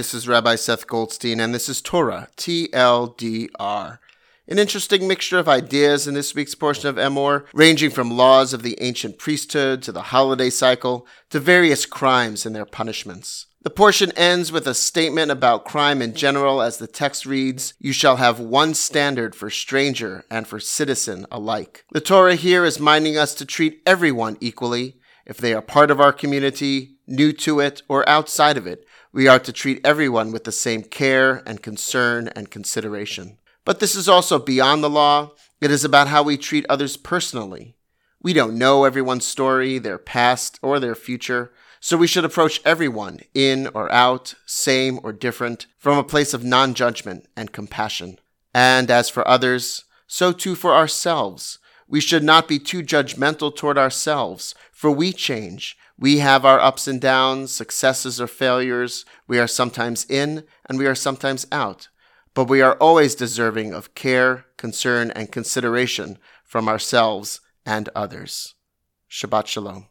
this is Rabbi Seth Goldstein, and this is Torah, TLDR. An interesting mixture of ideas in this week's portion of Emor, ranging from laws of the ancient priesthood to the holiday cycle to various crimes and their punishments. The portion ends with a statement about crime in general as the text reads, You shall have one standard for stranger and for citizen alike. The Torah here is minding us to treat everyone equally, if they are part of our community, new to it, or outside of it, we are to treat everyone with the same care and concern and consideration. But this is also beyond the law. It is about how we treat others personally. We don't know everyone's story, their past, or their future. So we should approach everyone, in or out, same or different, from a place of non judgment and compassion. And as for others, so too for ourselves. We should not be too judgmental toward ourselves, for we change. We have our ups and downs, successes or failures. We are sometimes in and we are sometimes out. But we are always deserving of care, concern, and consideration from ourselves and others. Shabbat Shalom.